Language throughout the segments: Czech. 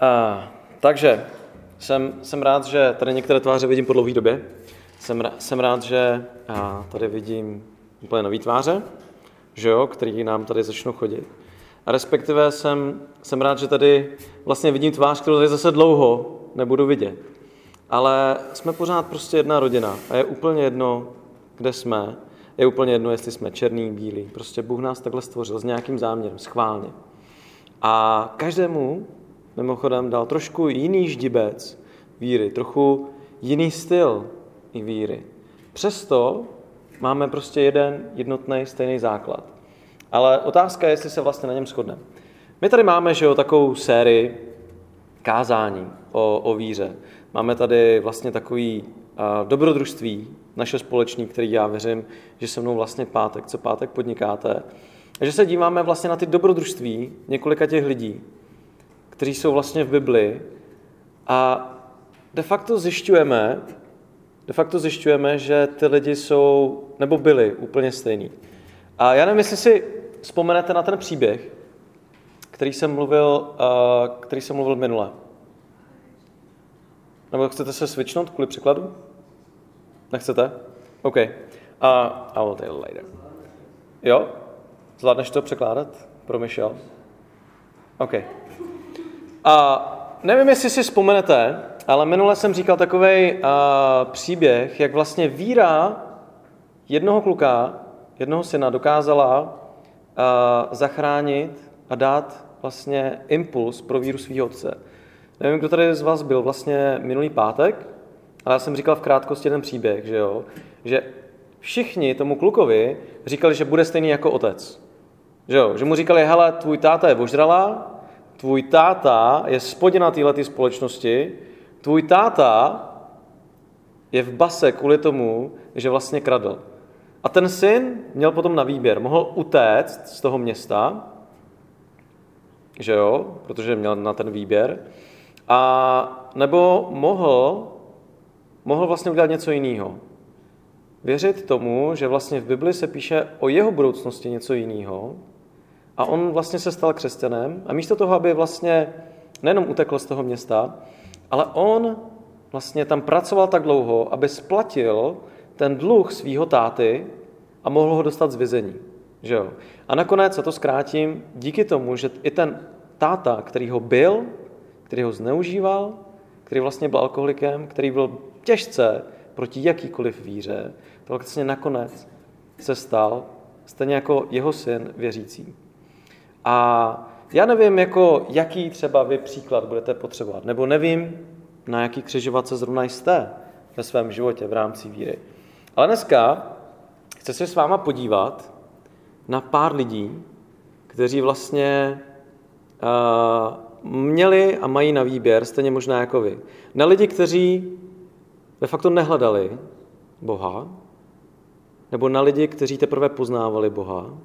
A, takže jsem, jsem rád, že tady některé tváře vidím po dlouhé době. Jsem, jsem rád, že a, tady vidím úplně nový tváře, že jo, který nám tady začnou chodit. A respektive jsem, jsem rád, že tady vlastně vidím tvář, kterou tady zase dlouho nebudu vidět. Ale jsme pořád prostě jedna rodina a je úplně jedno, kde jsme. Je úplně jedno, jestli jsme černý, bílý. Prostě Bůh nás takhle stvořil s nějakým záměrem, schválně. A každému mimochodem dal trošku jiný ždibec víry, trochu jiný styl i víry. Přesto máme prostě jeden jednotný stejný základ. Ale otázka je, jestli se vlastně na něm shodneme. My tady máme že jo, takovou sérii kázání o, o víře. Máme tady vlastně takový uh, dobrodružství, naše společný, který já věřím, že se mnou vlastně pátek, co pátek podnikáte. A že se díváme vlastně na ty dobrodružství několika těch lidí, kteří jsou vlastně v Bibli a de facto zjišťujeme, de facto zjišťujeme, že ty lidi jsou, nebo byli úplně stejný. A já nevím, jestli si vzpomenete na ten příběh, který jsem mluvil, uh, který jsem mluvil minule. Nebo chcete se switchnout kvůli překladu? Nechcete? OK. Uh, I will tell you later. Jo? Zvládneš to překládat pro Michelle? OK. A nevím, jestli si vzpomenete, ale minule jsem říkal takový uh, příběh, jak vlastně víra jednoho kluka, jednoho syna dokázala uh, zachránit a dát vlastně impuls pro víru svého otce. Nevím, kdo tady z vás byl vlastně minulý pátek, ale já jsem říkal v krátkosti ten příběh, že jo, že všichni tomu klukovi říkali, že bude stejný jako otec. Že, jo? že mu říkali, hele, tvůj táta je vožralá, tvůj táta je spodina této společnosti, tvůj táta je v base kvůli tomu, že vlastně kradl. A ten syn měl potom na výběr. Mohl utéct z toho města, že jo, protože měl na ten výběr, a nebo mohl, mohl vlastně udělat něco jiného. Věřit tomu, že vlastně v Bibli se píše o jeho budoucnosti něco jiného, a on vlastně se stal křesťanem a místo toho, aby vlastně nejenom utekl z toho města, ale on vlastně tam pracoval tak dlouho, aby splatil ten dluh svého táty a mohl ho dostat z vězení. Že jo? A nakonec, a to zkrátím, díky tomu, že i ten táta, který ho byl, který ho zneužíval, který vlastně byl alkoholikem, který byl těžce proti jakýkoliv víře, to vlastně nakonec se stal stejně jako jeho syn věřící. A já nevím, jako, jaký třeba vy příklad budete potřebovat, nebo nevím, na jaký křižovatce zrovna jste ve svém životě v rámci víry. Ale dneska chci se s váma podívat na pár lidí, kteří vlastně uh, měli a mají na výběr, stejně možná jako vy. Na lidi, kteří de facto nehledali Boha, nebo na lidi, kteří teprve poznávali Boha,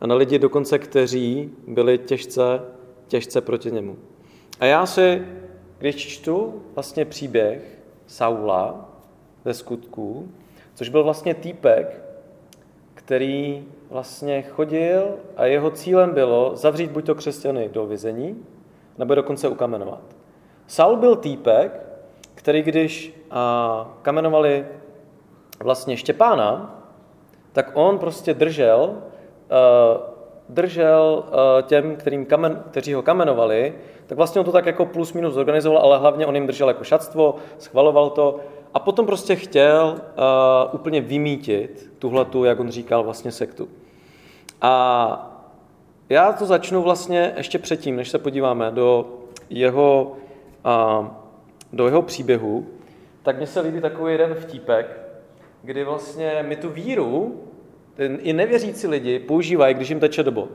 a na lidi dokonce, kteří byli těžce, těžce proti němu. A já si, když čtu vlastně příběh Saula ze skutků, což byl vlastně týpek, který vlastně chodil a jeho cílem bylo zavřít buď to křesťany do vězení, nebo dokonce ukamenovat. Saul byl týpek, který když a, kamenovali vlastně Štěpána, tak on prostě držel Eh, držel eh, těm, kterým kamen, kteří ho kamenovali, tak vlastně on to tak jako plus minus zorganizoval, ale hlavně on jim držel jako šatstvo, schvaloval to a potom prostě chtěl uh, úplně vymítit tuhletu, jak on říkal, vlastně sektu. A já to začnu vlastně ještě předtím, než se podíváme do jeho, do jeho příběhu, tak mně se líbí takový jeden vtípek, kdy vlastně my tu víru i nevěřící lidi používají, když jim teče do bod.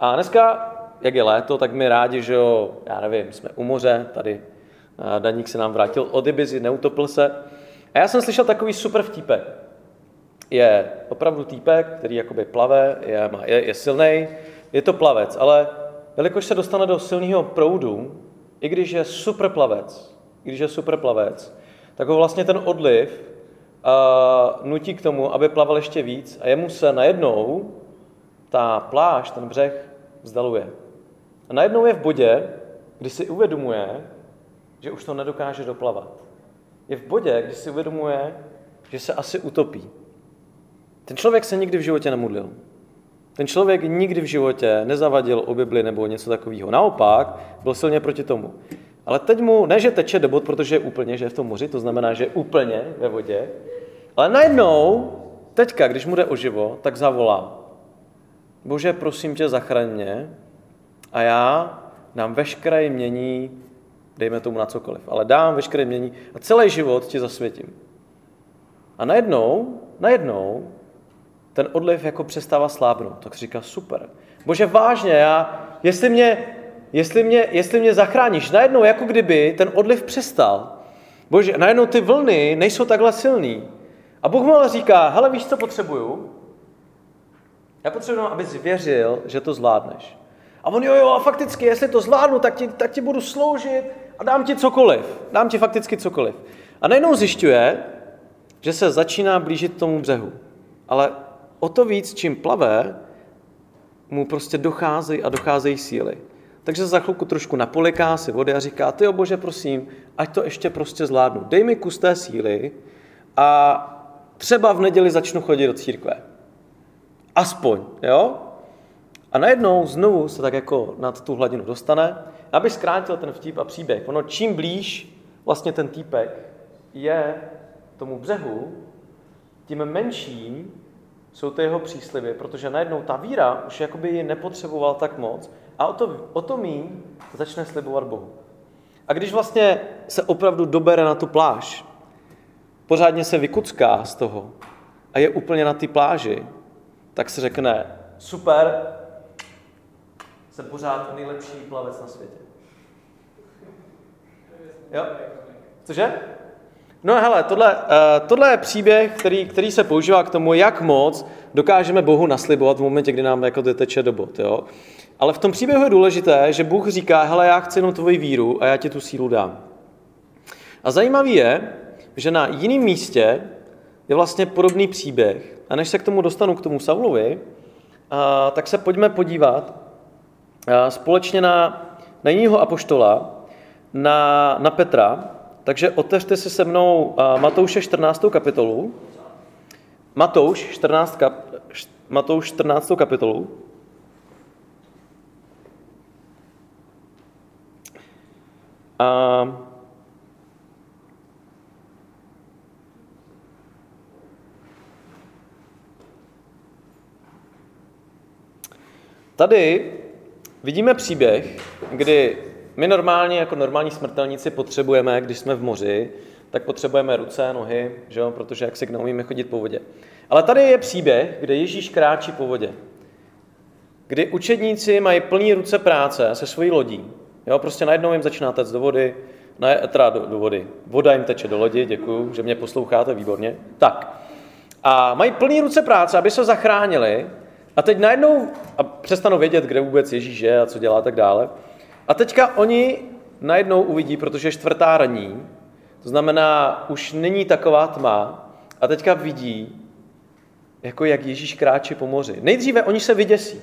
A dneska, jak je léto, tak my rádi, že jo, já nevím, jsme u moře, tady Daník se nám vrátil od Ibizy, neutopil se. A já jsem slyšel takový super vtípek. Je opravdu týpek, který jakoby plave, je, je, je silný, je to plavec, ale jelikož se dostane do silného proudu, i když je super plavec, i když je super plavec, tak ho vlastně ten odliv a nutí k tomu, aby plaval ještě víc a jemu se najednou ta pláž, ten břeh vzdaluje. A najednou je v bodě, kdy si uvědomuje, že už to nedokáže doplavat. Je v bodě, kdy si uvědomuje, že se asi utopí. Ten člověk se nikdy v životě nemodlil. Ten člověk nikdy v životě nezavadil o Bibli nebo něco takového. Naopak, byl silně proti tomu. Ale teď mu, ne že teče do bod, protože je úplně, že je v tom moři, to znamená, že je úplně ve vodě, ale najednou, teďka, když mu jde o živo, tak zavolá. Bože, prosím tě, zachraň mě a já dám veškeré mění, dejme tomu na cokoliv, ale dám veškeré mění a celý život ti zasvětím. A najednou, najednou ten odliv jako přestává slábnout. Tak si říká, super. Bože, vážně, já, jestli mě, jestli mě, jestli mě zachráníš, najednou jako kdyby ten odliv přestal. Bože, najednou ty vlny nejsou takhle silný. A Bůh mu ale říká, hele, víš, co potřebuju? Já potřebuji, aby věřil, že to zvládneš. A on, jo, jo, a fakticky, jestli to zvládnu, tak ti, tak ti budu sloužit a dám ti cokoliv. Dám ti fakticky cokoliv. A najednou zjišťuje, že se začíná blížit tomu břehu. Ale o to víc, čím plave, mu prostě docházejí a docházejí síly. Takže za chvilku trošku napoliká si vody a říká, ty bože, prosím, ať to ještě prostě zvládnu. Dej mi kus té síly a třeba v neděli začnu chodit do církve. Aspoň, jo? A najednou znovu se tak jako nad tu hladinu dostane. Abych zkrátil ten vtip a příběh. Ono čím blíž vlastně ten týpek je tomu břehu, tím menší jsou ty jeho přísliby, protože najednou ta víra už jakoby ji nepotřeboval tak moc a o to, o to mý začne slibovat Bohu. A když vlastně se opravdu dobere na tu pláž, pořádně se vykucká z toho a je úplně na té pláži, tak se řekne, super, jsem pořád nejlepší plavec na světě. Jo? Cože? No hele, tohle, uh, tohle je příběh, který, který se používá k tomu, jak moc dokážeme Bohu naslibovat v momentě, kdy nám jako teče do bod. Jo? Ale v tom příběhu je důležité, že Bůh říká, hele, já chci jenom tvoji víru a já ti tu sílu dám. A zajímavý je, že na jiném místě je vlastně podobný příběh. A než se k tomu dostanu, k tomu Saulovi, uh, tak se pojďme podívat uh, společně na, na jiného apoštola, na, na Petra, takže otevřte si se mnou Matouše 14. kapitolu. Matouš 14, kap, Matouš 14. kapitolu. A Tady vidíme příběh, kdy my normálně, jako normální smrtelníci, potřebujeme, když jsme v moři, tak potřebujeme ruce, nohy, že jo? protože jak si neumíme chodit po vodě. Ale tady je příběh, kde Ježíš kráčí po vodě. Kdy učedníci mají plný ruce práce se svojí lodí. Jo? Prostě najednou jim začíná tec do vody, ne, teda do, do vody. Voda jim teče do lodi, děkuju, že mě posloucháte výborně. Tak. A mají plný ruce práce, aby se zachránili. A teď najednou, a přestanou vědět, kde vůbec Ježíš je a co dělá a tak dále. A teďka oni najednou uvidí, protože je čtvrtá raní, to znamená, už není taková tma, a teďka vidí, jako jak Ježíš kráčí po moři. Nejdříve oni se vyděsí,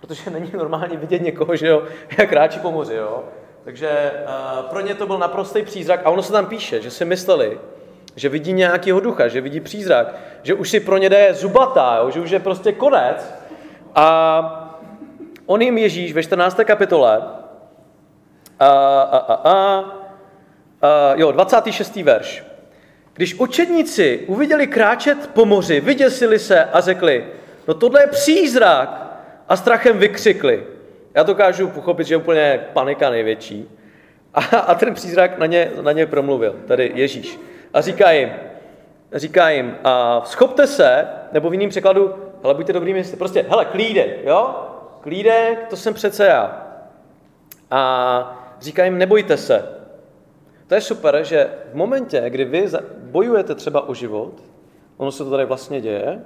protože není normálně vidět někoho, že jo, jak kráčí po moři, jo. Takže uh, pro ně to byl naprostý přízrak a ono se tam píše, že si mysleli, že vidí nějakého ducha, že vidí přízrak, že už si pro ně jde zubatá, jo, že už je prostě konec. A on jim Ježíš ve 14. kapitole a, a, a, a, a, jo, 26. verš. Když učedníci uviděli kráčet po moři, vyděsili se a řekli, no tohle je přízrak. A strachem vykřikli. Já to kážu pochopit, že je úplně panika největší. A, a ten přízrak na ně, na ně promluvil, tady Ježíš. A říká jim, říká jim, a schopte se, nebo v jiném překladu, hele, buďte dobrý městě, prostě, hele, klídek, jo? Klídek, to jsem přece já. A říká jim, nebojte se. To je super, že v momentě, kdy vy bojujete třeba o život, ono se to tady vlastně děje,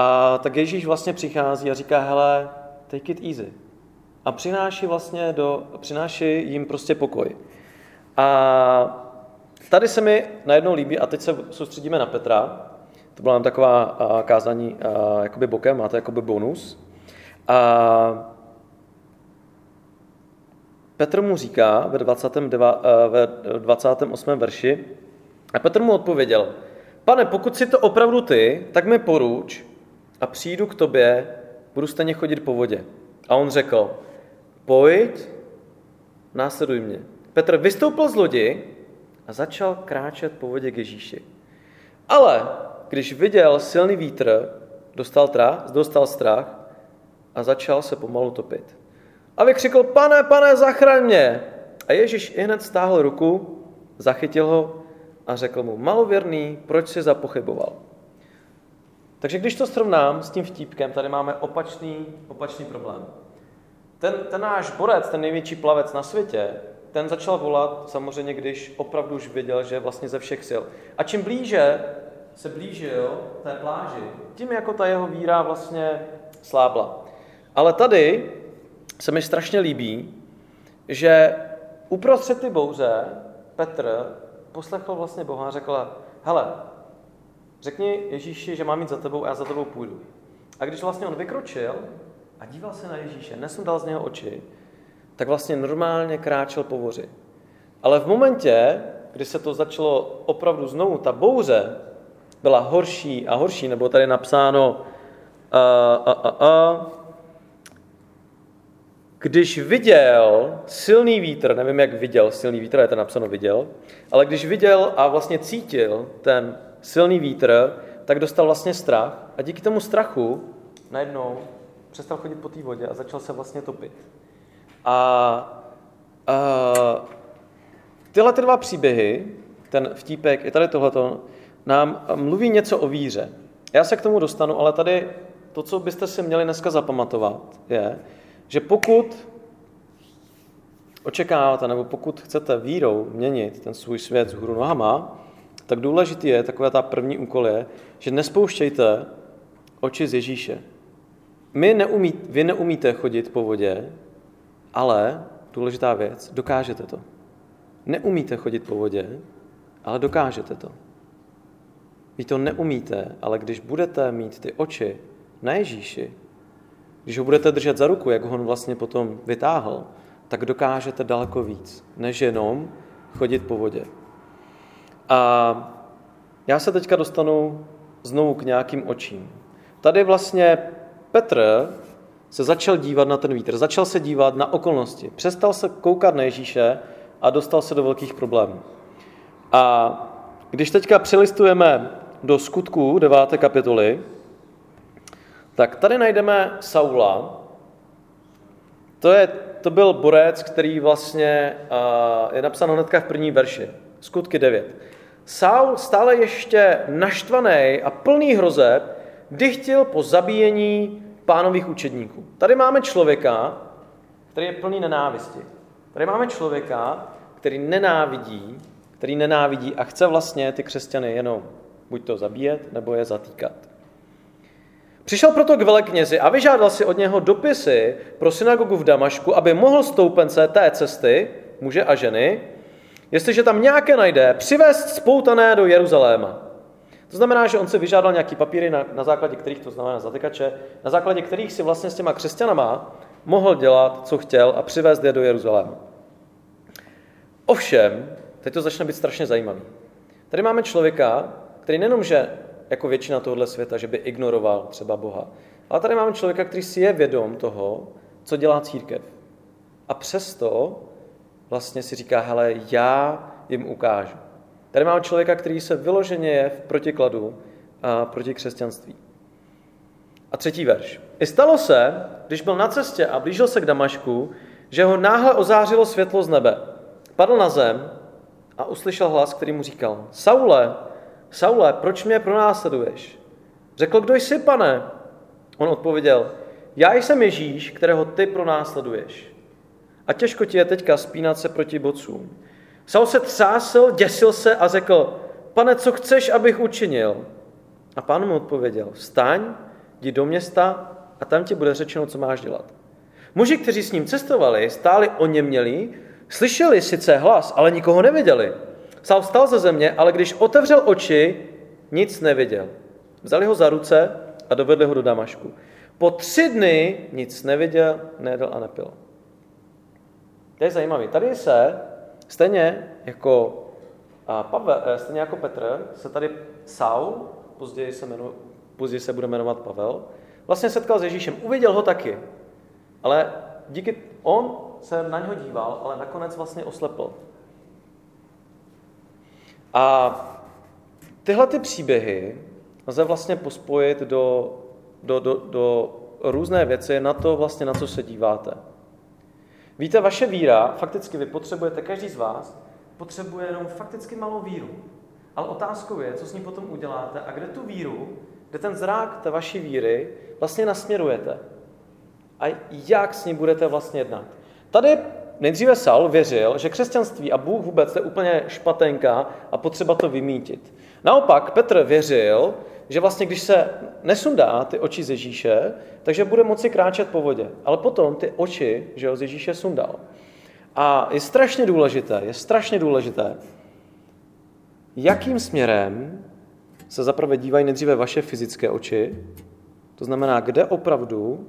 a tak Ježíš vlastně přichází a říká, hele, take it easy. A přináší vlastně do, přináší jim prostě pokoj. A tady se mi najednou líbí, a teď se soustředíme na Petra, to byla nám taková kázání jakoby bokem, máte jakoby bonus. A Petr mu říká ve, 29, eh, ve 28. verši, a Petr mu odpověděl, pane, pokud si to opravdu ty, tak mi poruč a přijdu k tobě, budu stejně chodit po vodě. A on řekl, pojď, následuj mě. Petr vystoupil z lodi a začal kráčet po vodě k Ježíši. Ale když viděl silný vítr, dostal, trach, dostal strach a začal se pomalu topit. A vykřikl, pane, pane, zachraň mě. A Ježíš i hned stáhl ruku, zachytil ho a řekl mu, malověrný, proč si zapochyboval? Takže když to srovnám s tím vtípkem, tady máme opačný, opačný problém. Ten, ten náš borec, ten největší plavec na světě, ten začal volat samozřejmě, když opravdu už věděl, že vlastně ze všech sil. A čím blíže se blížil té pláži, tím jako ta jeho víra vlastně slábla. Ale tady se mi strašně líbí, že uprostřed ty bouře Petr poslechl vlastně Boha a řekl, hele, řekni Ježíši, že mám jít za tebou a já za tebou půjdu. A když vlastně on vykročil a díval se na Ježíše, nesundal z něho oči, tak vlastně normálně kráčel po voři. Ale v momentě, kdy se to začalo opravdu znovu, ta bouře byla horší a horší, nebo tady napsáno a, a, a, a, když viděl silný vítr, nevím, jak viděl silný vítr, je to napsáno viděl, ale když viděl a vlastně cítil ten silný vítr, tak dostal vlastně strach a díky tomu strachu najednou přestal chodit po té vodě a začal se vlastně topit. A, a tyhle ty dva příběhy, ten vtípek i tady tohleto, nám mluví něco o víře. Já se k tomu dostanu, ale tady to, co byste si měli dneska zapamatovat, je, že pokud očekáváte, nebo pokud chcete vírou měnit ten svůj svět z hůru nohama, tak důležitý je, taková ta první úkol je, že nespouštějte oči z Ježíše. My neumí, vy neumíte chodit po vodě, ale důležitá věc, dokážete to. Neumíte chodit po vodě, ale dokážete to. Vy to neumíte, ale když budete mít ty oči na Ježíši, když ho budete držet za ruku, jak ho on vlastně potom vytáhl, tak dokážete daleko víc, než jenom chodit po vodě. A já se teďka dostanu znovu k nějakým očím. Tady vlastně Petr se začal dívat na ten vítr, začal se dívat na okolnosti, přestal se koukat na Ježíše a dostal se do velkých problémů. A když teďka přelistujeme do skutků 9. kapitoly, tak tady najdeme Saula. To, je, to byl borec, který vlastně je napsáno hnedka v první verši. Skutky 9. Saul stále ještě naštvaný a plný hrozeb dychtil po zabíjení pánových učedníků. Tady máme člověka, který je plný nenávisti. Tady máme člověka, který nenávidí, který nenávidí a chce vlastně ty křesťany jenom buď to zabíjet, nebo je zatýkat. Přišel proto k veleknězi a vyžádal si od něho dopisy pro synagogu v Damašku, aby mohl stoupence té cesty, muže a ženy, jestliže tam nějaké najde, přivést spoutané do Jeruzaléma. To znamená, že on si vyžádal nějaký papíry, na, na základě kterých, to znamená zatykače, na základě kterých si vlastně s těma křesťanama mohl dělat, co chtěl a přivést je do Jeruzaléma. Ovšem, teď to začne být strašně zajímavý. Tady máme člověka, který nejenom, že jako většina tohohle světa, že by ignoroval třeba Boha, ale tady máme člověka, který si je vědom toho, co dělá církev. A přesto vlastně si říká, hele, já jim ukážu. Tady máme člověka, který se vyloženě je v protikladu a proti křesťanství. A třetí verš. I stalo se, když byl na cestě a blížil se k Damašku, že ho náhle ozářilo světlo z nebe. Padl na zem a uslyšel hlas, který mu říkal, Saule, Saule, proč mě pronásleduješ? Řekl, kdo jsi, pane? On odpověděl, já jsem Ježíš, kterého ty pronásleduješ. A těžko ti je teďka spínat se proti bocům. Saul se třásl, děsil se a řekl, pane, co chceš, abych učinil? A pán mu odpověděl, vstaň, jdi do města a tam ti bude řečeno, co máš dělat. Muži, kteří s ním cestovali, stáli němělí, slyšeli sice hlas, ale nikoho neviděli. Saul vstal ze země, ale když otevřel oči, nic neviděl. Vzali ho za ruce a dovedli ho do Damašku. po tři dny nic neviděl, nejedl a nepil. To je zajímavé. Tady se stejně jako, Pavel, eh, stejně jako Petr, se tady Saul, později se, jmenu, později se bude jmenovat Pavel, vlastně setkal s Ježíšem. Uviděl ho taky, ale díky on se na něho díval, ale nakonec vlastně oslepl. A tyhle ty příběhy lze vlastně pospojit do, do, do, do různé věci na to, vlastně, na co se díváte. Víte, vaše víra, fakticky vy potřebujete, každý z vás, potřebuje jenom fakticky malou víru. Ale otázkou je, co s ní potom uděláte a kde tu víru, kde ten zrák té vaší víry vlastně nasměrujete. A jak s ní budete vlastně jednat. Tady nejdříve Saul věřil, že křesťanství a Bůh vůbec je úplně špatenka a potřeba to vymítit. Naopak Petr věřil, že vlastně když se nesundá ty oči z Ježíše, takže bude moci kráčet po vodě. Ale potom ty oči, že ho z Ježíše sundal. A je strašně důležité, je strašně důležité, jakým směrem se zaprvé dívají nejdříve vaše fyzické oči, to znamená, kde opravdu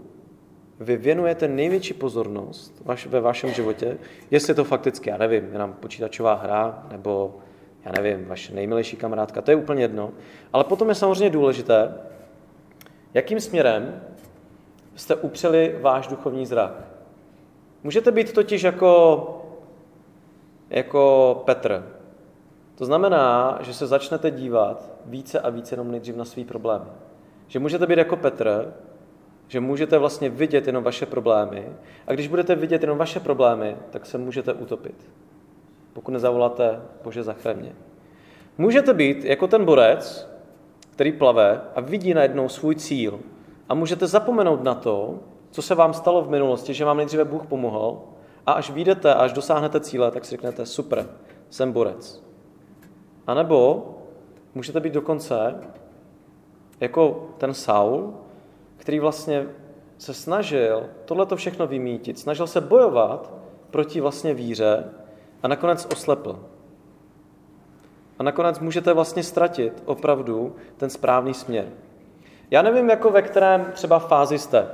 vy věnujete největší pozornost ve vašem životě, jestli je to fakticky, já nevím, jenom počítačová hra, nebo já nevím, vaše nejmilejší kamarádka, to je úplně jedno. Ale potom je samozřejmě důležité, jakým směrem jste upřeli váš duchovní zrak. Můžete být totiž jako, jako Petr. To znamená, že se začnete dívat více a více jenom nejdřív na svý problémy. Že můžete být jako Petr, že můžete vlastně vidět jenom vaše problémy a když budete vidět jenom vaše problémy, tak se můžete utopit pokud nezavoláte Bože zachraň Můžete být jako ten borec, který plave a vidí najednou svůj cíl. A můžete zapomenout na to, co se vám stalo v minulosti, že vám nejdříve Bůh pomohl. A až vyjdete a až dosáhnete cíle, tak si řeknete, super, jsem borec. A nebo můžete být dokonce jako ten Saul, který vlastně se snažil tohleto všechno vymítit, snažil se bojovat proti vlastně víře a nakonec oslepl. A nakonec můžete vlastně ztratit opravdu ten správný směr. Já nevím, jako ve kterém třeba fázi jste.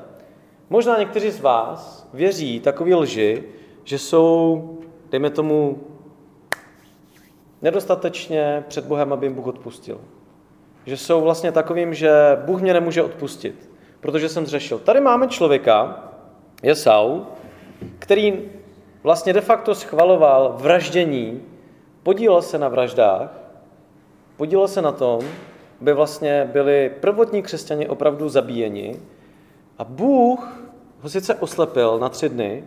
Možná někteří z vás věří takový lži, že jsou, dejme tomu, nedostatečně před Bohem, aby jim Bůh odpustil. Že jsou vlastně takovým, že Bůh mě nemůže odpustit, protože jsem zřešil. Tady máme člověka, je Saul, který vlastně de facto schvaloval vraždění, podílel se na vraždách, podílel se na tom, aby vlastně byli prvotní křesťani opravdu zabíjeni a Bůh ho sice oslepil na tři dny,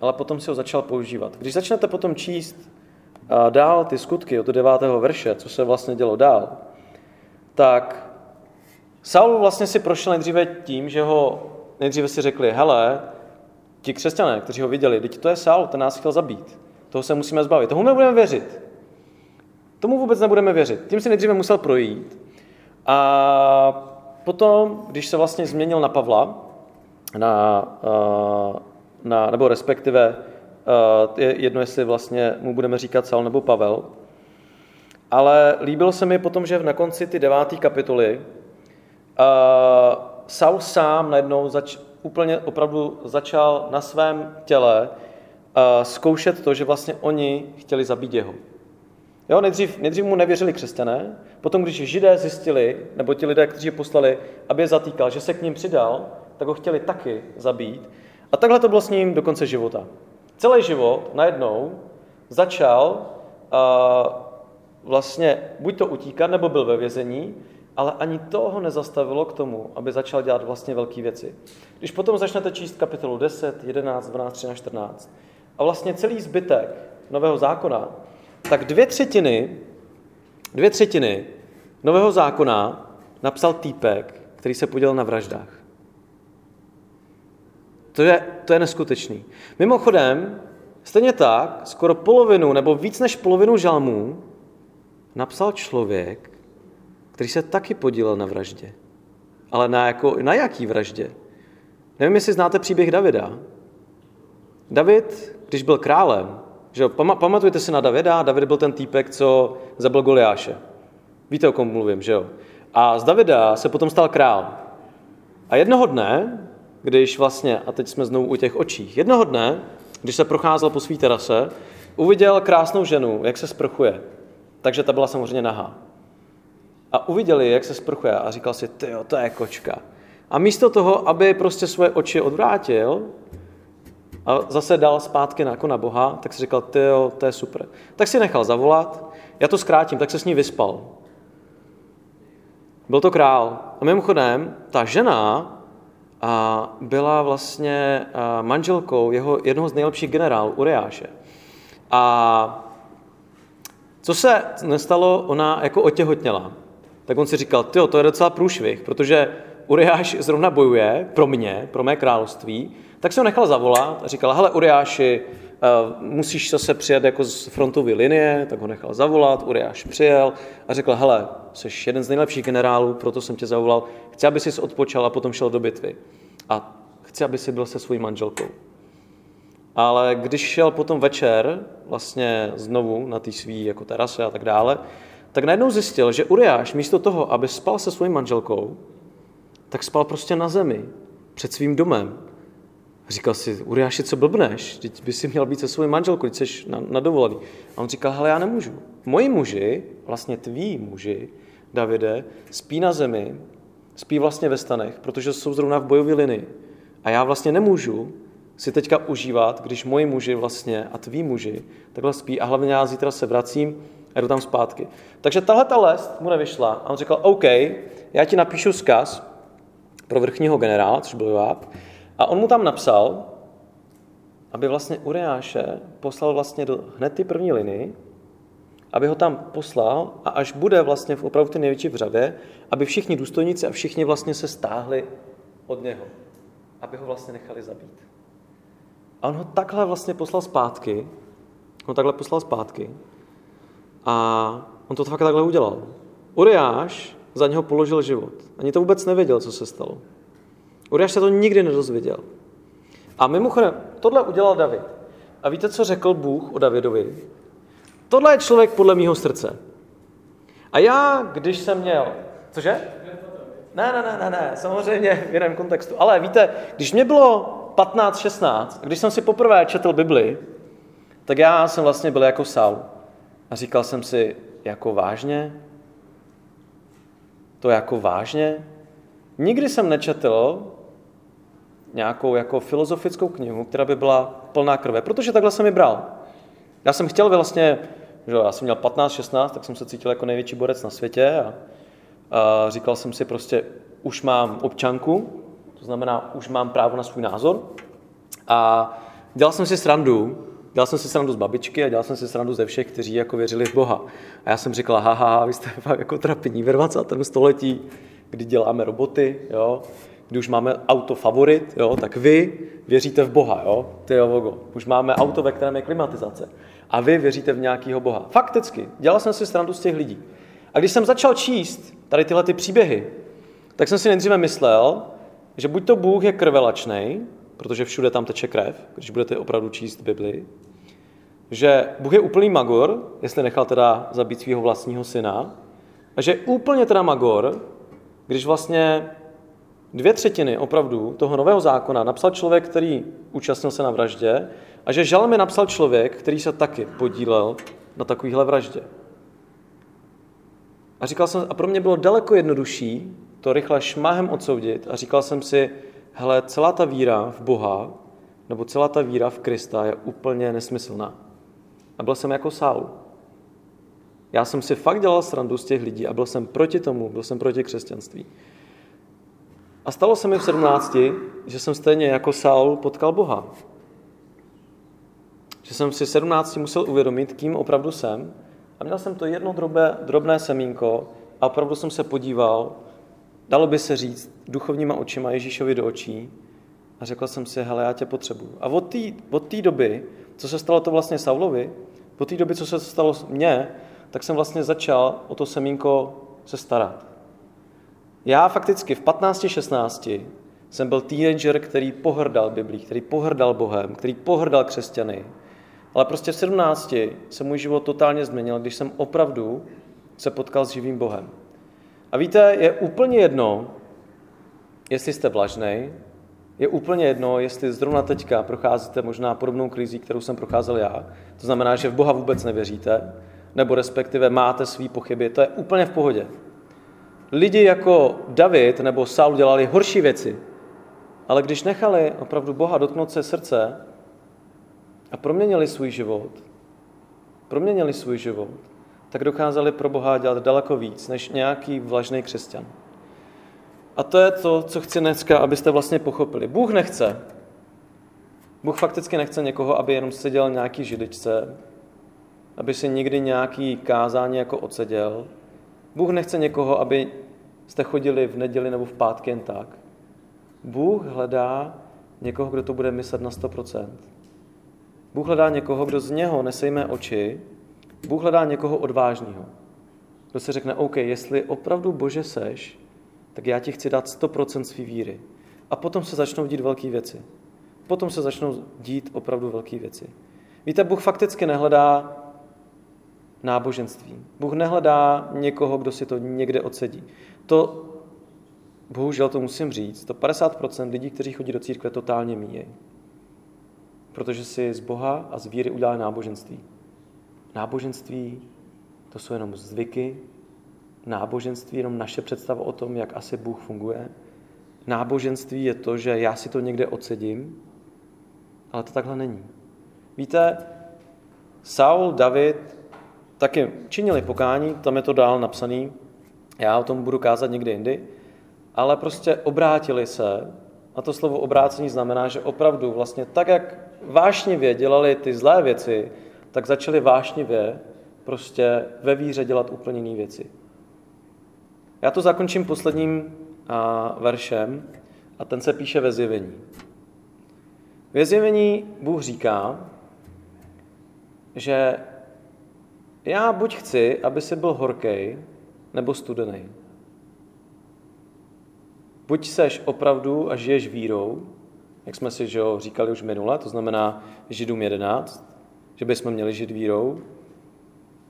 ale potom si ho začal používat. Když začnete potom číst dál ty skutky od 9. verše, co se vlastně dělo dál, tak Saul vlastně si prošel nejdříve tím, že ho nejdříve si řekli, hele, ti křesťané, kteří ho viděli, teď to je Saul, ten nás chtěl zabít. Toho se musíme zbavit. Tomu nebudeme věřit. Tomu vůbec nebudeme věřit. Tím si nejdříve musel projít. A potom, když se vlastně změnil na Pavla, na, eh, na, nebo respektive eh, je jedno, jestli vlastně mu budeme říkat Saul nebo Pavel, ale líbilo se mi potom, že na konci ty deváté kapitoly uh, Saul sám najednou zač, úplně opravdu začal na svém těle uh, zkoušet to, že vlastně oni chtěli zabít jeho. Jo, nejdřív, nejdřív mu nevěřili křesťané, potom když židé zjistili, nebo ti lidé, kteří je poslali, aby je zatýkal, že se k ním přidal, tak ho chtěli taky zabít. A takhle to bylo s ním do konce života. Celý život najednou začal uh, vlastně buď to utíkat, nebo byl ve vězení, ale ani to ho nezastavilo k tomu, aby začal dělat vlastně velké věci. Když potom začnete číst kapitolu 10, 11, 12, 13, 14 a vlastně celý zbytek Nového zákona, tak dvě třetiny, dvě třetiny Nového zákona napsal týpek, který se podělil na vraždách. To je, to je neskutečný. Mimochodem, stejně tak, skoro polovinu nebo víc než polovinu žalmů napsal člověk, který se taky podílel na vraždě. Ale na, jako, na jaký vraždě? Nevím, jestli znáte příběh Davida. David, když byl králem, že pamatujete si na Davida? David byl ten týpek, co zabil Goliáše. Víte, o kom mluvím, že jo? A z Davida se potom stal král. A jednoho dne, když vlastně, a teď jsme znovu u těch očích, jednoho dne, když se procházel po své terase, uviděl krásnou ženu, jak se sprchuje. Takže ta byla samozřejmě nahá. A uviděli, jak se sprchuje a říkal si, ty to je kočka. A místo toho, aby prostě svoje oči odvrátil a zase dal zpátky na, jako na Boha, tak si říkal, ty to je super. Tak si nechal zavolat, já to zkrátím, tak se s ní vyspal. Byl to král. A mimochodem, ta žena a byla vlastně manželkou jeho, jednoho z nejlepších generálů, Uriáše. A co se nestalo, ona jako otěhotněla. Tak on si říkal, ty to je docela průšvih, protože Uriáš zrovna bojuje pro mě, pro mé království, tak se ho nechal zavolat a říkal, hele Uriáši, musíš zase přijet jako z frontové linie, tak ho nechal zavolat, Uriáš přijel a řekl, hele, jsi jeden z nejlepších generálů, proto jsem tě zavolal, chci, aby jsi odpočal a potom šel do bitvy. A chci, aby si byl se svojí manželkou. Ale když šel potom večer, vlastně znovu na té svý jako terase a tak dále, tak najednou zjistil, že Uriáš místo toho, aby spal se svojí manželkou, tak spal prostě na zemi, před svým domem. Říkal si, Uriáši, co blbneš? Teď by si měl být se svou manželkou, teď jsi na, na dovolený. A on říkal, hele, já nemůžu. Moji muži, vlastně tví muži, Davide, spí na zemi, spí vlastně ve stanech, protože jsou zrovna v bojové linii. A já vlastně nemůžu si teďka užívat, když moji muži vlastně a tví muži takhle spí a hlavně já zítra se vracím a jdu tam zpátky. Takže tahle ta lest mu nevyšla a on říkal, OK, já ti napíšu zkaz pro vrchního generála, což byl Joab, a on mu tam napsal, aby vlastně Uriáše poslal vlastně do hned ty první linii, aby ho tam poslal a až bude vlastně v opravdu ty největší vřavě, aby všichni důstojníci a všichni vlastně se stáhli od něho, aby ho vlastně nechali zabít. A on ho takhle vlastně poslal zpátky, on takhle poslal zpátky a on to fakt takhle udělal. Uriáš za něho položil život. Ani to vůbec nevěděl, co se stalo. Uriáš se to nikdy nedozvěděl. A mimochodem, tohle udělal David. A víte, co řekl Bůh o Davidovi? Tohle je člověk podle mýho srdce. A já, když jsem měl... Cože? Ne, ne, ne, ne, ne, samozřejmě v jiném kontextu. Ale víte, když mě bylo 15, 16, když jsem si poprvé četl Bibli, tak já jsem vlastně byl jako Saul. A říkal jsem si, jako vážně? To jako vážně? Nikdy jsem nečetl nějakou jako filozofickou knihu, která by byla plná krve, protože takhle jsem ji bral. Já jsem chtěl vlastně, že já jsem měl 15, 16, tak jsem se cítil jako největší borec na světě a, a říkal jsem si prostě, už mám občanku, to znamená, už mám právo na svůj názor a dělal jsem si srandu, dělal jsem si srandu z babičky a dělal jsem si srandu ze všech, kteří jako věřili v Boha. A já jsem říkal, haha, vy jste fakt jako trapení ve 20. století, kdy děláme roboty, jo, kdy už máme auto favorit, jo, tak vy věříte v Boha, jo, ty jo, vogo. Už máme auto, ve kterém je klimatizace. A vy věříte v nějakého Boha. Fakticky, dělal jsem si srandu z těch lidí. A když jsem začal číst tady tyhle ty příběhy, tak jsem si nejdříve myslel, že buď to Bůh je krvelačný, protože všude tam teče krev, když budete opravdu číst Bibli, že Bůh je úplný magor, jestli nechal teda zabít svého vlastního syna, a že je úplně teda magor, když vlastně dvě třetiny opravdu toho nového zákona napsal člověk, který účastnil se na vraždě, a že žalmy napsal člověk, který se taky podílel na takovýchhle vraždě. A říkal jsem, a pro mě bylo daleko jednodušší to rychle šmahem odsoudit a říkal jsem si, hele, celá ta víra v Boha, nebo celá ta víra v Krista je úplně nesmyslná. A byl jsem jako Saul. Já jsem si fakt dělal srandu z těch lidí a byl jsem proti tomu, byl jsem proti křesťanství. A stalo se mi v 17, že jsem stejně jako Saul potkal Boha. Že jsem si v 17 musel uvědomit, kým opravdu jsem. A měl jsem to jedno drobné, drobné semínko a opravdu jsem se podíval, dalo by se říct, duchovníma očima Ježíšovi do očí a řekl jsem si, hele, já tě potřebuju. A od té doby, co se stalo to vlastně Saulovi, od té doby, co se stalo mně, tak jsem vlastně začal o to semínko se starat. Já fakticky v 15-16 jsem byl teenager, který pohrdal Biblí, který pohrdal Bohem, který pohrdal křesťany. Ale prostě v 17 se můj život totálně změnil, když jsem opravdu se potkal s živým Bohem. A víte, je úplně jedno, jestli jste vlažnej, je úplně jedno, jestli zrovna teďka procházíte možná podobnou krizí, kterou jsem procházel já. To znamená, že v Boha vůbec nevěříte, nebo respektive máte svý pochyby. To je úplně v pohodě. Lidi jako David nebo Saul dělali horší věci, ale když nechali opravdu Boha dotknout se srdce a proměnili svůj život, proměnili svůj život, tak dokázali pro Boha dělat daleko víc než nějaký vlažný křesťan. A to je to, co chci dneska, abyste vlastně pochopili. Bůh nechce. Bůh fakticky nechce někoho, aby jenom seděl nějaký židičce, aby si nikdy nějaký kázání jako odseděl. Bůh nechce někoho, aby jste chodili v neděli nebo v pátky jen tak. Bůh hledá někoho, kdo to bude myslet na 100%. Bůh hledá někoho, kdo z něho nesejme oči. Bůh hledá někoho odvážného. Kdo se řekne, OK, jestli opravdu Bože seš, tak já ti chci dát 100% svý víry. A potom se začnou dít velké věci. Potom se začnou dít opravdu velké věci. Víte, Bůh fakticky nehledá náboženství. Bůh nehledá někoho, kdo si to někde odsedí. To, bohužel to musím říct, to 50% lidí, kteří chodí do církve, totálně míjejí. Protože si z Boha a z víry udělali náboženství. Náboženství to jsou jenom zvyky, náboženství jenom naše představa o tom, jak asi Bůh funguje. Náboženství je to, že já si to někde odsedím, ale to takhle není. Víte, Saul, David taky činili pokání, tam je to dál napsaný, já o tom budu kázat někdy jindy, ale prostě obrátili se, a to slovo obrácení znamená, že opravdu vlastně tak, jak vášnivě dělali ty zlé věci, tak začali vášnivě prostě ve víře dělat úplně jiné věci. Já to zakončím posledním a, veršem a ten se píše ve zjevení. Ve zjevení Bůh říká, že já buď chci, aby si byl horký, nebo studený. Buď seš opravdu a žiješ vírou, jak jsme si že ho, říkali už minule, to znamená Židům 11, že bychom měli žít vírou,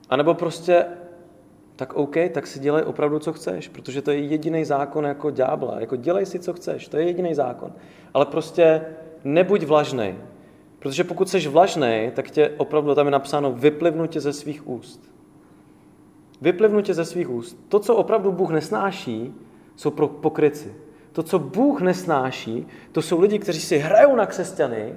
anebo prostě tak OK, tak si dělej opravdu, co chceš, protože to je jediný zákon jako ďábla. Jako dělej si, co chceš, to je jediný zákon. Ale prostě nebuď vlažnej, protože pokud jsi vlažnej, tak tě opravdu tam je napsáno vyplivnu tě ze svých úst. Vyplivnu tě ze svých úst. To, co opravdu Bůh nesnáší, jsou pro pokryci. To, co Bůh nesnáší, to jsou lidi, kteří si hrajou na křesťany,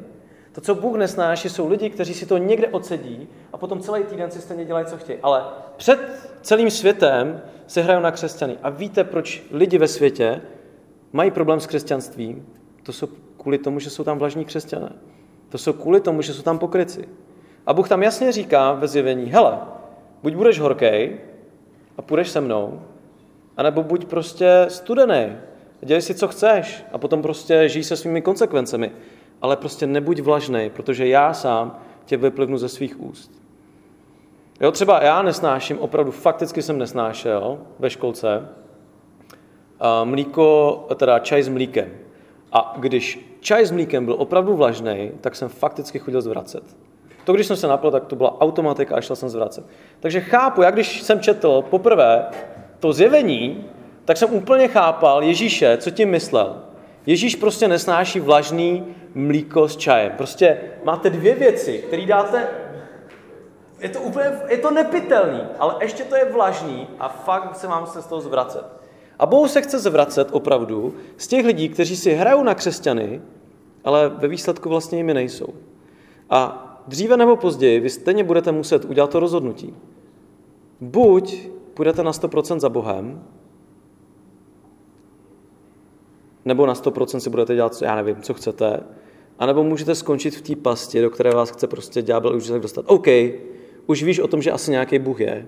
to, co Bůh nesnáší, jsou lidi, kteří si to někde odsedí a potom celý týden si stejně dělají, co chtějí. Ale před celým světem se hrajou na křesťany. A víte, proč lidi ve světě mají problém s křesťanstvím? To jsou kvůli tomu, že jsou tam vlažní křesťané. To jsou kvůli tomu, že jsou tam pokryci. A Bůh tam jasně říká ve zjevení, hele, buď budeš horkej a půjdeš se mnou, anebo buď prostě studený, dělej si, co chceš a potom prostě žij se svými konsekvencemi ale prostě nebuď vlažnej, protože já sám tě vyplivnu ze svých úst. Jo, třeba já nesnáším, opravdu fakticky jsem nesnášel ve školce mlíko, teda čaj s mlíkem. A když čaj s mlíkem byl opravdu vlažný, tak jsem fakticky chodil zvracet. To, když jsem se napil, tak to byla automatika a šel jsem zvracet. Takže chápu, jak když jsem četl poprvé to zjevení, tak jsem úplně chápal Ježíše, co tím myslel. Ježíš prostě nesnáší vlažný mlíko s čajem. Prostě máte dvě věci, které dáte, je to úplně, je to nepitelný, ale ještě to je vlažný a fakt se vám se z toho zvracet. A Bohu se chce zvracet opravdu z těch lidí, kteří si hrajou na křesťany, ale ve výsledku vlastně jimi nejsou. A dříve nebo později vy stejně budete muset udělat to rozhodnutí. Buď půjdete na 100% za Bohem, nebo na 100% si budete dělat, já nevím, co chcete, anebo můžete skončit v té pasti, do které vás chce prostě ďábel už tak dostat. OK, už víš o tom, že asi nějaký Bůh je.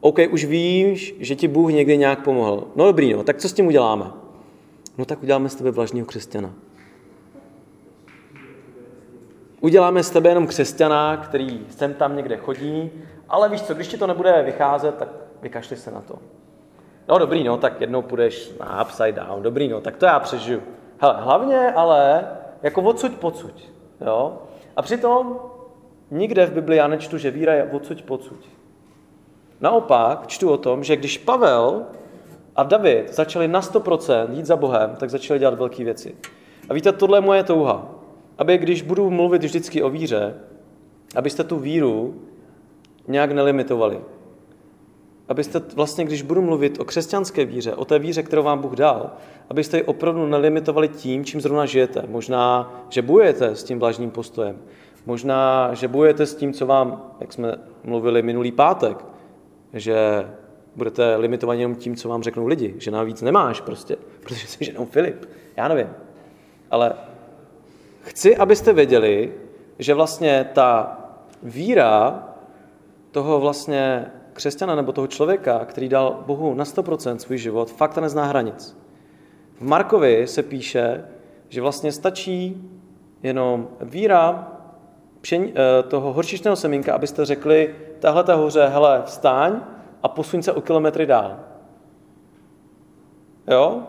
OK, už víš, že ti Bůh někdy nějak pomohl. No dobrý, no, tak co s tím uděláme? No tak uděláme z tebe vlažního křesťana. Uděláme z tebe jenom křesťana, který sem tam někde chodí, ale víš co, když ti to nebude vycházet, tak vykašli se na to. No dobrý, no, tak jednou půjdeš na upside down, dobrý, no, tak to já přežiju. Hele, hlavně ale jako odsuť pocuť, jo. A přitom nikde v Biblii já nečtu, že víra je odsuť pocuť. Naopak čtu o tom, že když Pavel a David začali na 100% jít za Bohem, tak začali dělat velké věci. A víte, tohle je moje touha. Aby když budu mluvit vždycky o víře, abyste tu víru nějak nelimitovali. Abyste vlastně, když budu mluvit o křesťanské víře, o té víře, kterou vám Bůh dal, abyste ji opravdu nelimitovali tím, čím zrovna žijete. Možná, že bojujete s tím vlažným postojem. Možná, že bojujete s tím, co vám, jak jsme mluvili minulý pátek, že budete limitovaní jenom tím, co vám řeknou lidi, že navíc nemáš prostě, protože jsi ženou Filip. Já nevím. Ale chci, abyste věděli, že vlastně ta víra toho vlastně křesťana nebo toho člověka, který dal Bohu na 100% svůj život, fakt nezná hranic. V Markovi se píše, že vlastně stačí jenom víra pšen, eh, toho horčičného semínka, abyste řekli tahle ta hoře, hele, vstáň a posuň se o kilometry dál. Jo?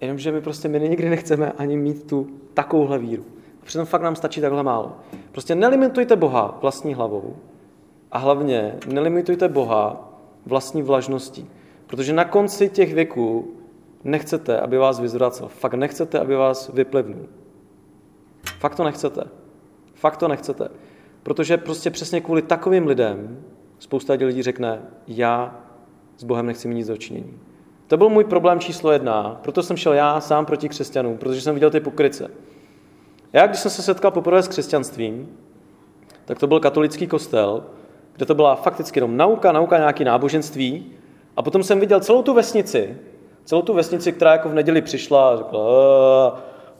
Jenomže my prostě my nikdy nechceme ani mít tu takovouhle víru. A přitom fakt nám stačí takhle málo. Prostě nelimitujte Boha vlastní hlavou a hlavně nelimitujte Boha vlastní vlažností. Protože na konci těch věků nechcete, aby vás vyzvracel. Fakt nechcete, aby vás vyplivnul. Fakt to nechcete. Fakt to nechcete. Protože prostě přesně kvůli takovým lidem spousta lidí řekne, já s Bohem nechci mít nic dočinění. To byl můj problém číslo jedna, proto jsem šel já sám proti křesťanům, protože jsem viděl ty pokryce. Já, když jsem se setkal poprvé s křesťanstvím, tak to byl katolický kostel, kde to byla fakticky jenom nauka, nauka nějaký náboženství. A potom jsem viděl celou tu vesnici, celou tu vesnici, která jako v neděli přišla a řekla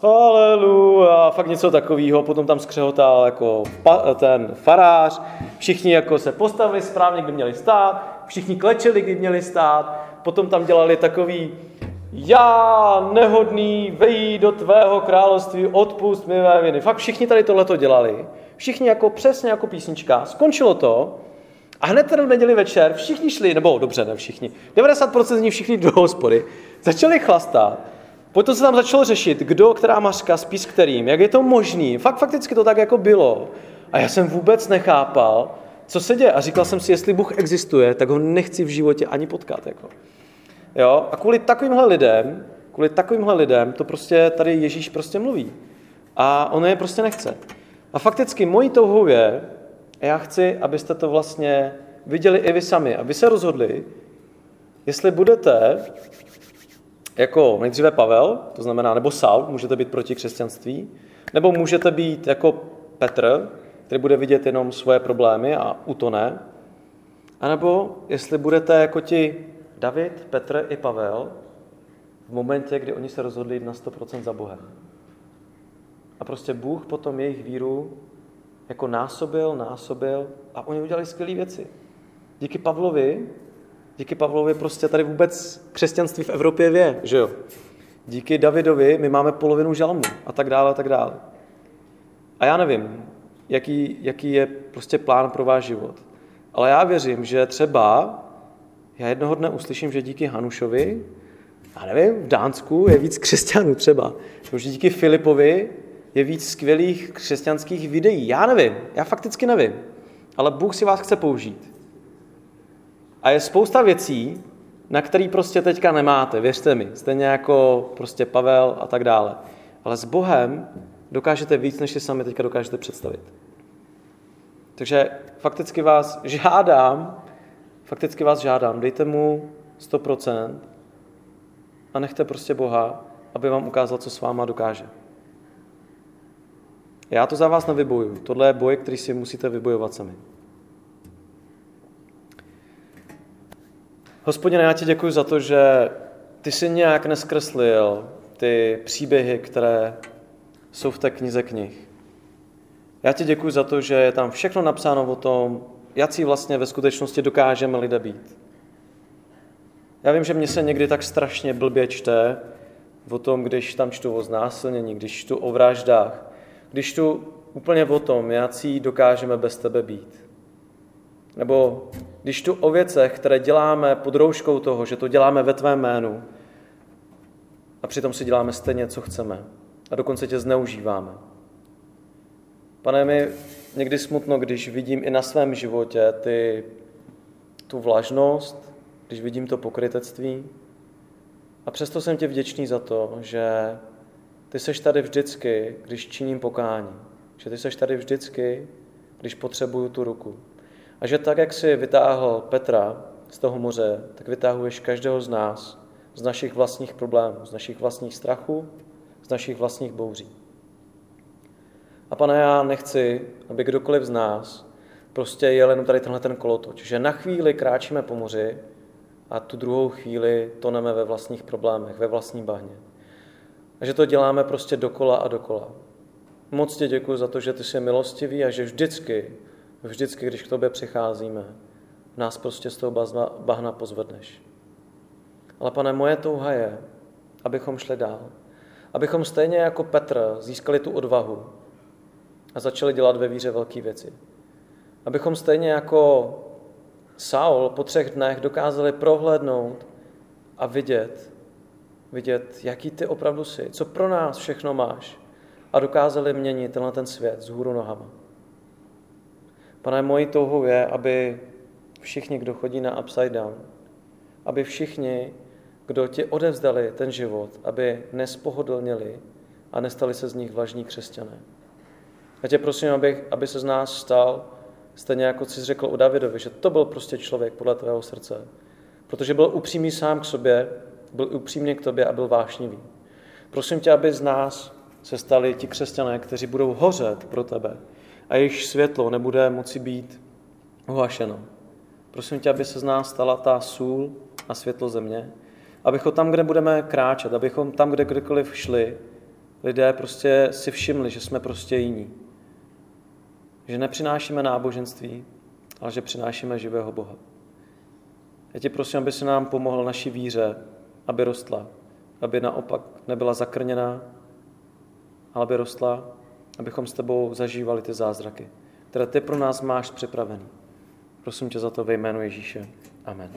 haleluja, fakt něco takového. Potom tam skřehotal jako ten farář, všichni jako se postavili správně, kdy měli stát, všichni klečeli, kdy měli stát, potom tam dělali takový já nehodný, vej do tvého království, odpust mi mé viny. Fakt všichni tady tohleto dělali. Všichni jako přesně jako písnička. Skončilo to a hned ten v neděli večer všichni šli, nebo dobře, ne všichni, 90% z nich všichni do hospody, začali chlastat. Potom se tam začalo řešit, kdo, která mařka spí s kterým, jak je to možný. Fakt fakticky to tak jako bylo. A já jsem vůbec nechápal, co se děje. A říkal jsem si, jestli Bůh existuje, tak ho nechci v životě ani potkat. Jako. Jo? A kvůli takovýmhle lidem, kvůli takovýmhle lidem, to prostě tady Ježíš prostě mluví. A on je prostě nechce. A fakticky mojí touhou je, já chci, abyste to vlastně viděli i vy sami, aby se rozhodli, jestli budete jako nejdříve Pavel, to znamená, nebo Saul, můžete být proti křesťanství, nebo můžete být jako Petr, který bude vidět jenom svoje problémy a utone, anebo jestli budete jako ti David, Petr i Pavel v momentě, kdy oni se rozhodli jít na 100% za Bohem. A prostě Bůh potom jejich víru jako násobil, násobil a oni udělali skvělé věci. Díky Pavlovi, díky Pavlovi prostě tady vůbec křesťanství v Evropě vě, že jo. Díky Davidovi my máme polovinu žalmu a tak dále a tak dále. A já nevím, jaký, jaký je prostě plán pro váš život. Ale já věřím, že třeba já jednoho dne uslyším, že díky Hanušovi, já nevím, v Dánsku je víc křesťanů třeba. Že díky Filipovi je víc skvělých křesťanských videí. Já nevím, já fakticky nevím. Ale Bůh si vás chce použít. A je spousta věcí, na který prostě teďka nemáte, věřte mi. Stejně jako prostě Pavel a tak dále. Ale s Bohem dokážete víc, než si sami teďka dokážete představit. Takže fakticky vás žádám, fakticky vás žádám, dejte mu 100% a nechte prostě Boha, aby vám ukázal, co s váma dokáže. Já to za vás nevybojuju. Tohle je boj, který si musíte vybojovat sami. Hospodine, já ti děkuji za to, že ty jsi nějak neskreslil ty příběhy, které jsou v té knize knih. Já ti děkuji za to, že je tam všechno napsáno o tom, jaký vlastně ve skutečnosti dokážeme lidé být. Já vím, že mě se někdy tak strašně blbě čte o tom, když tam čtu o znásilnění, když čtu o vraždách, když tu úplně o tom, jaký dokážeme bez tebe být. Nebo když tu o věcech, které děláme pod rouškou toho, že to děláme ve tvém jménu a přitom si děláme stejně, co chceme a dokonce tě zneužíváme. Pane, mi někdy smutno, když vidím i na svém životě ty, tu vlažnost, když vidím to pokrytectví. A přesto jsem ti vděčný za to, že ty seš tady vždycky, když činím pokání. Že ty seš tady vždycky, když potřebuju tu ruku. A že tak, jak jsi vytáhl Petra z toho moře, tak vytáhuješ každého z nás z našich vlastních problémů, z našich vlastních strachů, z našich vlastních bouří. A pane, já nechci, aby kdokoliv z nás prostě jel jenom tady tenhle ten kolotoč, že na chvíli kráčíme po moři a tu druhou chvíli toneme ve vlastních problémech, ve vlastní bahně. A že to děláme prostě dokola a dokola. Moc ti děkuji za to, že ty jsi milostivý a že vždycky, vždycky, když k tobě přicházíme, nás prostě z toho bahna pozvedneš. Ale pane, moje touha je, abychom šli dál. Abychom stejně jako Petr získali tu odvahu a začali dělat ve víře velké věci. Abychom stejně jako Saul po třech dnech dokázali prohlédnout a vidět, vidět, jaký ty opravdu jsi, co pro nás všechno máš a dokázali měnit tenhle ten svět z hůru nohama. Pane, mojí touhou je, aby všichni, kdo chodí na Upside Down, aby všichni, kdo ti odevzdali ten život, aby nespohodlnili a nestali se z nich vlažní křesťané. Já tě prosím, aby, aby se z nás stal, stejně jako jsi řekl o Davidovi, že to byl prostě člověk podle tvého srdce. Protože byl upřímný sám k sobě, byl upřímný k tobě a byl vášnivý. Prosím tě, aby z nás se stali ti křesťané, kteří budou hořet pro tebe a jejich světlo nebude moci být uhašeno. Prosím tě, aby se z nás stala ta sůl a světlo země, abychom tam, kde budeme kráčet, abychom tam, kde kdekoliv šli, lidé prostě si všimli, že jsme prostě jiní. Že nepřinášíme náboženství, ale že přinášíme živého Boha. Já tě prosím, aby se nám pomohl naší víře, aby rostla, aby naopak nebyla zakrněná, ale aby rostla, abychom s tebou zažívali ty zázraky, které ty pro nás máš připravený. Prosím tě za to ve jménu Ježíše. Amen.